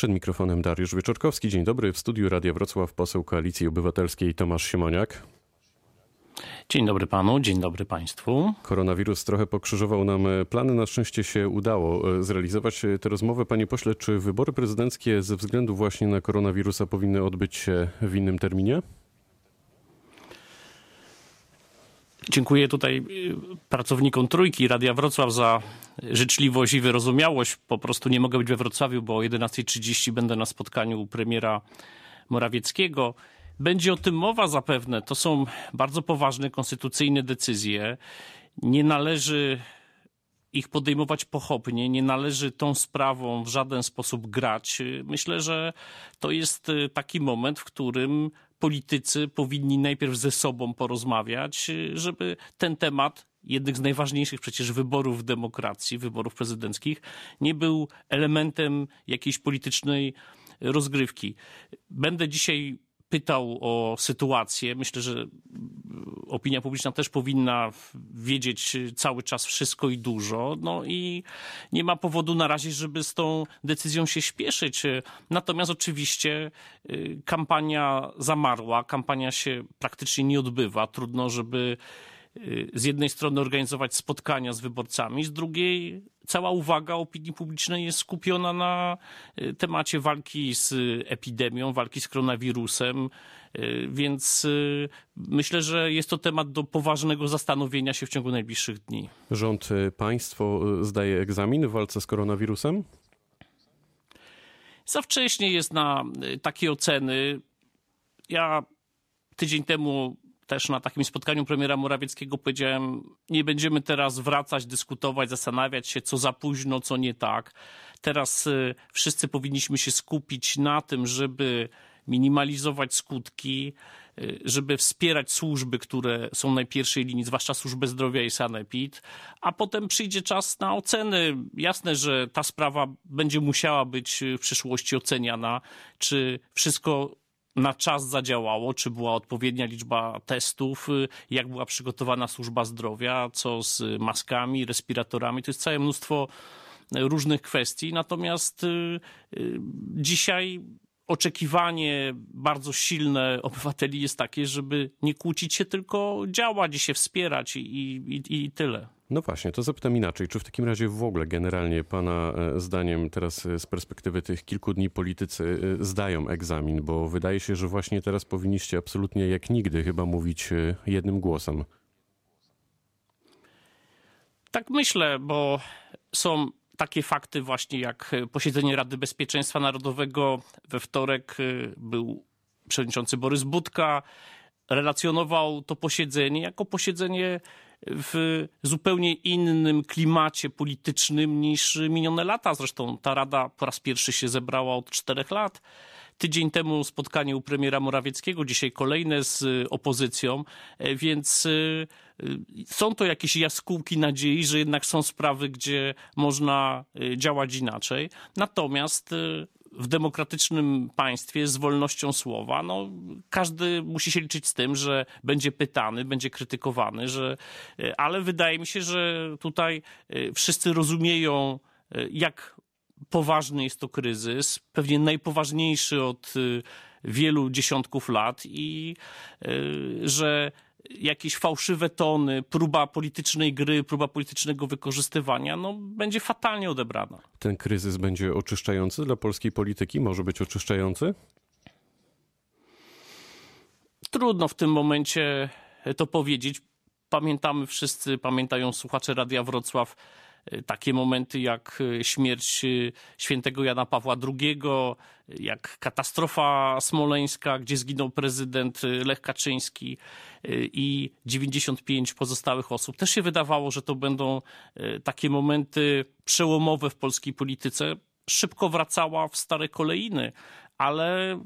Przed mikrofonem Dariusz Wieczorkowski. Dzień dobry. W studiu Radia Wrocław poseł Koalicji Obywatelskiej Tomasz Siemoniak. Dzień dobry panu, dzień dobry państwu. Koronawirus trochę pokrzyżował nam plany. Na szczęście się udało e, zrealizować tę rozmowę. Panie pośle, czy wybory prezydenckie ze względu właśnie na koronawirusa powinny odbyć się w innym terminie? Dziękuję tutaj y, pracownikom Trójki Radia Wrocław za życzliwość i wyrozumiałość. Po prostu nie mogę być we Wrocławiu, bo o 11.30 będę na spotkaniu u premiera Morawieckiego. Będzie o tym mowa zapewne. To są bardzo poważne konstytucyjne decyzje. Nie należy ich podejmować pochopnie, nie należy tą sprawą w żaden sposób grać. Myślę, że to jest y, taki moment, w którym politycy powinni najpierw ze sobą porozmawiać, żeby ten temat jednych z najważniejszych przecież wyborów w demokracji, wyborów prezydenckich, nie był elementem jakiejś politycznej rozgrywki. Będę dzisiaj pytał o sytuację. Myślę, że opinia publiczna też powinna wiedzieć cały czas wszystko i dużo. No i nie ma powodu na razie, żeby z tą decyzją się śpieszyć. Natomiast oczywiście y, kampania zamarła, kampania się praktycznie nie odbywa. Trudno, żeby y, z jednej strony organizować spotkania z wyborcami, z drugiej cała uwaga opinii publicznej jest skupiona na y, temacie walki z epidemią, walki z koronawirusem, y, więc y, myślę, że jest to temat do poważnego zastanowienia się w ciągu najbliższych dni. Rząd, państwo zdaje egzamin w walce z koronawirusem? Za wcześnie jest na takie oceny. Ja tydzień temu też na takim spotkaniu premiera Morawieckiego powiedziałem, nie będziemy teraz wracać, dyskutować, zastanawiać się, co za późno, co nie tak. Teraz y, wszyscy powinniśmy się skupić na tym, żeby minimalizować skutki, y, żeby wspierać służby, które są na pierwszej linii, zwłaszcza służbę zdrowia i sanepid, a potem przyjdzie czas na oceny. Jasne, że ta sprawa będzie musiała być w przyszłości oceniana, czy wszystko na czas zadziałało, czy była odpowiednia liczba testów, y, jak była przygotowana służba zdrowia, co z maskami, respiratorami. To jest całe mnóstwo y, różnych kwestii. Natomiast y, dzisiaj oczekiwanie bardzo silne obywateli jest takie, żeby nie kłócić się, tylko działać i się wspierać i, i, i tyle. No właśnie, to zapytam inaczej. Czy w takim razie w ogóle generalnie Pana e, zdaniem teraz e, z perspektywy tych kilku dni politycy e, zdają egzamin? Bo wydaje się, że właśnie teraz powinniście absolutnie jak nigdy chyba mówić jednym głosem. Tak myślę, bo są takie fakty właśnie jak posiedzenie Rady Bezpieczeństwa Narodowego. We wtorek był przewodniczący Borys Budka. Relacjonował to posiedzenie jako posiedzenie w zupełnie innym klimacie politycznym niż minione lata. Zresztą ta rada po raz pierwszy się zebrała od czterech lat. Tydzień temu spotkanie u premiera Morawieckiego, dzisiaj kolejne z opozycją, e, więc e, są to jakieś jaskółki nadziei, że jednak są sprawy, gdzie można działać inaczej. Natomiast w demokratycznym państwie z wolnością słowa, no, każdy musi się liczyć z tym, że będzie pytany, będzie krytykowany, że, ale wydaje mi się, że tutaj wszyscy rozumieją, jak poważny jest to kryzys, pewnie najpoważniejszy od wielu dziesiątków lat i że jakieś fałszywe tony, próba politycznej gry, próba politycznego wykorzystywania, no, będzie fatalnie odebrana. Ten kryzys będzie oczyszczający dla polskiej polityki? Może być oczyszczający? Trudno w tym momencie to powiedzieć. Pamiętamy wszyscy, pamiętają słuchacze Radia Wrocław, Y, takie momenty jak y, śmierć y, świętego Jana Pawła II, jak katastrofa smoleńska, gdzie zginął prezydent Lech Kaczyński i 95 pozostałych osób. Też się wydawało, że to będą takie momenty przełomowe w polskiej polityce. Szybko wracała w stare kolejny, ale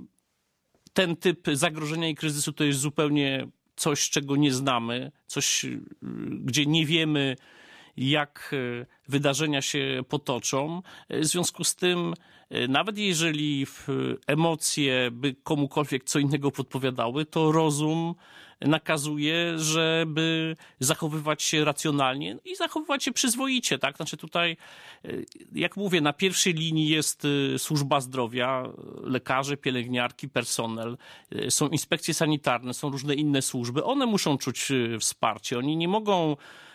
ten typ zagrożenia i kryzysu to jest zupełnie coś, czego nie znamy, coś, gdzie nie wiemy, jak e, wydarzenia się potoczą. E, w związku z tym, e, nawet jeżeli emocje by komukolwiek co innego podpowiadały, to rozum nakazuje, żeby zachowywać się racjonalnie i zachowywać się przyzwoicie, tak? Znaczy tutaj, jak mówię, na pierwszej linii jest służba zdrowia, lekarze, pielęgniarki, personel, są inspekcje sanitarne, są różne inne służby. One muszą czuć wsparcie. Oni nie mogą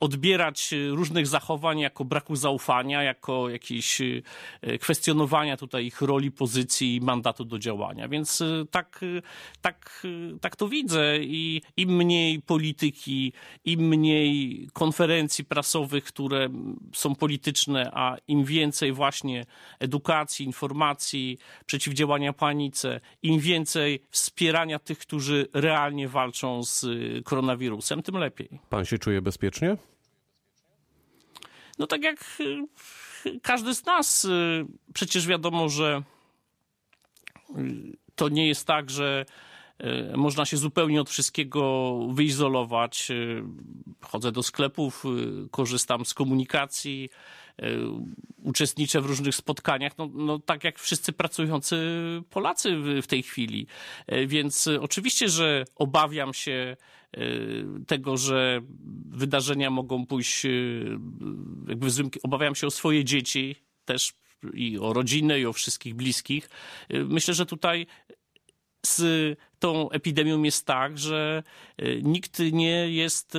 odbierać y, różnych zachowań jako braku zaufania, jako jakieś y, kwestionowania tutaj ich roli, pozycji i mandatu do działania. Więc y, tak, tak, tak to widzę i im mniej polityki, im mniej konferencji prasowych, które są polityczne, a im więcej właśnie edukacji, informacji, przeciwdziałania panice, im więcej wspierania tych, którzy realnie walczą z koronawirusem, tym lepiej. Pan się czuje bezpiecznie? No tak jak y, każdy z nas, y, przecież wiadomo, że y, to nie jest tak, że można się zupełnie od wszystkiego wyizolować. Chodzę do sklepów, korzystam z komunikacji, uczestniczę w różnych spotkaniach, no, no tak jak wszyscy pracujący Polacy w, tej chwili. Więc oczywiście, że obawiam się Y, tego, że wydarzenia mogą pójść, jakby obawiam się o swoje dzieci też i o rodzinę, i o wszystkich bliskich. Myślę, że tutaj z tą epidemią jest tak, że nikt nie jest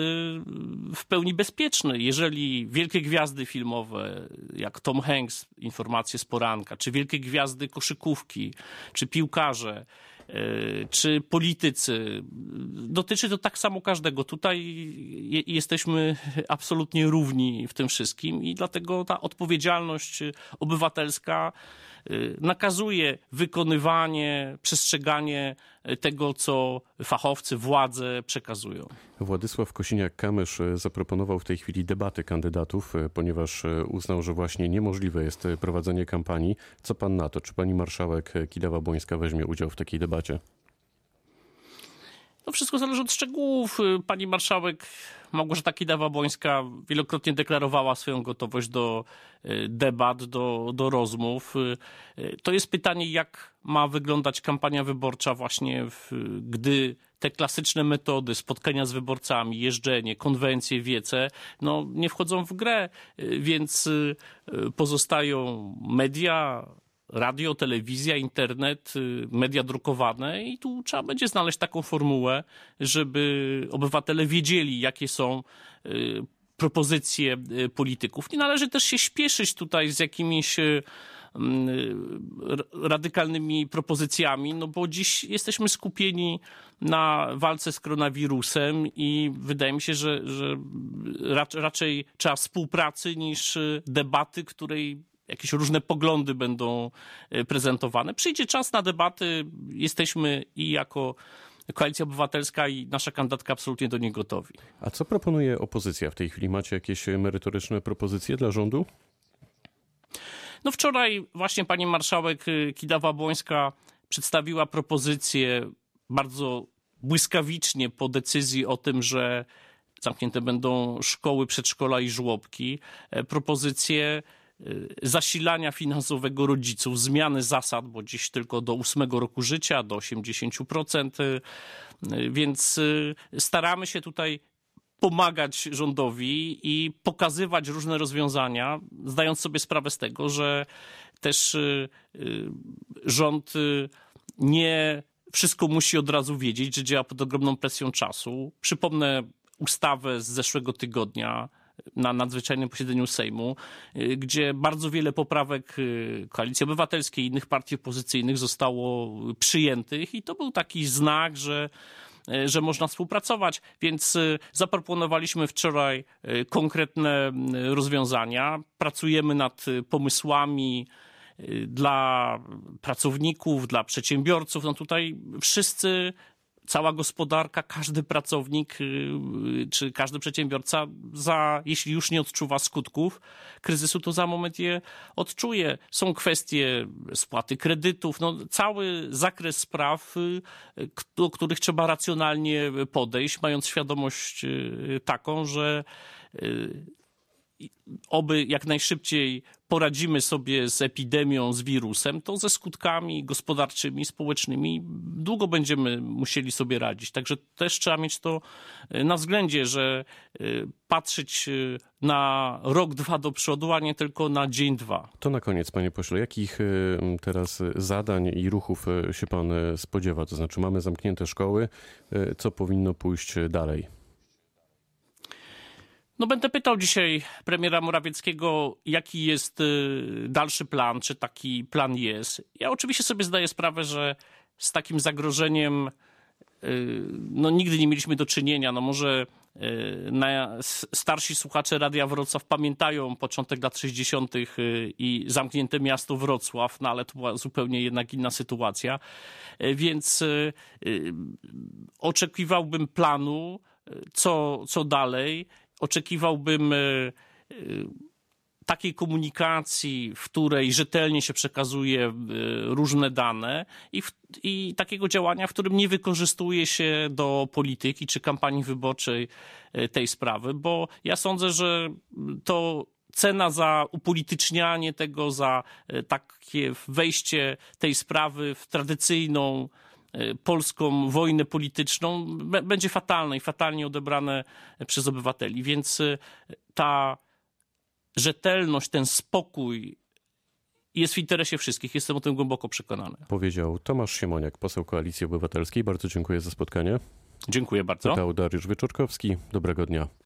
w pełni bezpieczny. Jeżeli wielkie gwiazdy filmowe, jak Tom Hanks, informacje z poranka, czy wielkie gwiazdy koszykówki, czy piłkarze, E, czy politycy. Dotyczy to tak samo każdego. Tutaj jesteśmy absolutnie równi w tym wszystkim i dlatego ta odpowiedzialność obywatelska nakazuje wykonywanie, przestrzeganie tego, co fachowcy, władze przekazują. Władysław Kosiniak-Kamysz y, zaproponował w tej chwili debaty kandydatów, y, ponieważ uznał, że właśnie niemożliwe jest prowadzenie kampanii. Co pan na to? Czy pani marszałek Kidawa-Błońska weźmie udział w takiej debacie? No wszystko zależy od szczegółów. Pani marszałek Małgorzata Kidawa-Błońska wielokrotnie deklarowała swoją gotowość do y, debat, do, do rozmów. Y, to jest pytanie, jak ma wyglądać kampania wyborcza właśnie, w, gdy te klasyczne metody, spotkania z wyborcami, jeżdżenie, konwencje, wiece, no nie wchodzą w grę, y, więc pozostają media, radio, telewizja, internet, y, media drukowane i tu trzeba będzie znaleźć taką formułę, żeby obywatele wiedzieli, jakie są y, propozycje y, polityków. Nie należy też się śpieszyć tutaj z jakimiś radykalnymi propozycjami, no bo dziś jesteśmy skupieni na walce z koronawirusem i wydaje mi się, że, że raczej trzeba współpracy niż debaty, której jakieś różne poglądy będą e, prezentowane. Przyjdzie czas na debaty, jesteśmy i jako Koalicja Obywatelska i nasza kandydatka absolutnie do niej gotowi. A co proponuje opozycja w tej chwili? Macie jakieś merytoryczne propozycje dla rządu? No wczoraj właśnie pani marszałek e, Kidawa-Błońska przedstawiła propozycję bardzo błyskawicznie po decyzji o tym, że zamknięte będą szkoły, przedszkola i żłobki, e, propozycję Y, zasilania finansowego rodziców, zmiany zasad, bo dziś tylko do ósmego roku życia, do 80%, y, więc y, staramy się tutaj pomagać rządowi i pokazywać różne rozwiązania, zdając sobie sprawę z tego, że też rząd nie wszystko musi od razu wiedzieć, że działa pod ogromną presją czasu. Przypomnę ustawę z zeszłego tygodnia, na nadzwyczajnym posiedzeniu Sejmu, y, gdzie bardzo wiele poprawek y, Koalicji Obywatelskiej i innych partii opozycyjnych zostało przyjętych i to był taki znak, że y, że można współpracować, więc zaproponowaliśmy wczoraj konkretne rozwiązania. Pracujemy nad pomysłami dla pracowników, dla przedsiębiorców. No tutaj wszyscy cała gospodarka, każdy pracownik y, czy każdy przedsiębiorca, za, jeśli już nie odczuwa skutków kryzysu, to za moment je odczuje. Są kwestie spłaty kredytów, no, cały zakres spraw, y, do których trzeba racjonalnie podejść, mając świadomość y, taką, że oby jak najszybciej poradzimy sobie z epidemią, z wirusem, to ze skutkami gospodarczymi, społecznymi długo będziemy musieli sobie radzić. Także też trzeba mieć to y, na względzie, że y, patrzeć y, na rok, dwa do przodu, a nie tylko na dzień, dwa. To na koniec, panie pośle, jakich teraz zadań i ruchów się pan spodziewa? To znaczy, mamy zamknięte szkoły, co powinno pójść dalej? No będę pytał dzisiaj premiera Morawieckiego, jaki jest y, dalszy plan, czy taki plan jest. Ja oczywiście sobie zdaję sprawę, że z takim zagrożeniem y, no nigdy nie mieliśmy do czynienia. No może y, na, starsi słuchacze Radia Wrocław pamiętają początek lat 60. y, i zamknięte miasto Wrocław, no ale to była zupełnie jednak inna sytuacja. Więc oczekiwałbym planu, co, co dalej. Oczekiwałbym y, y, takiej komunikacji, w której rzetelnie się przekazuje y, różne dane i, w, i takiego działania, w którym nie wykorzystuje się do polityki czy kampanii wyborczej tej sprawy, bo ja sądzę, że to cena za upolitycznianie tego, za takie wejście tej sprawy w tradycyjną polską wojnę polityczną będzie fatalne i fatalnie odebrane przez obywateli. Więc y, ta rzetelność, ten spokój jest w interesie wszystkich. Jestem o tym głęboko przekonany. Powiedział Tomasz Siemoniak, poseł Koalicji Obywatelskiej. Bardzo dziękuję za spotkanie. Dziękuję bardzo. Pytał Dariusz Wyczorkowski. Dobrego dnia.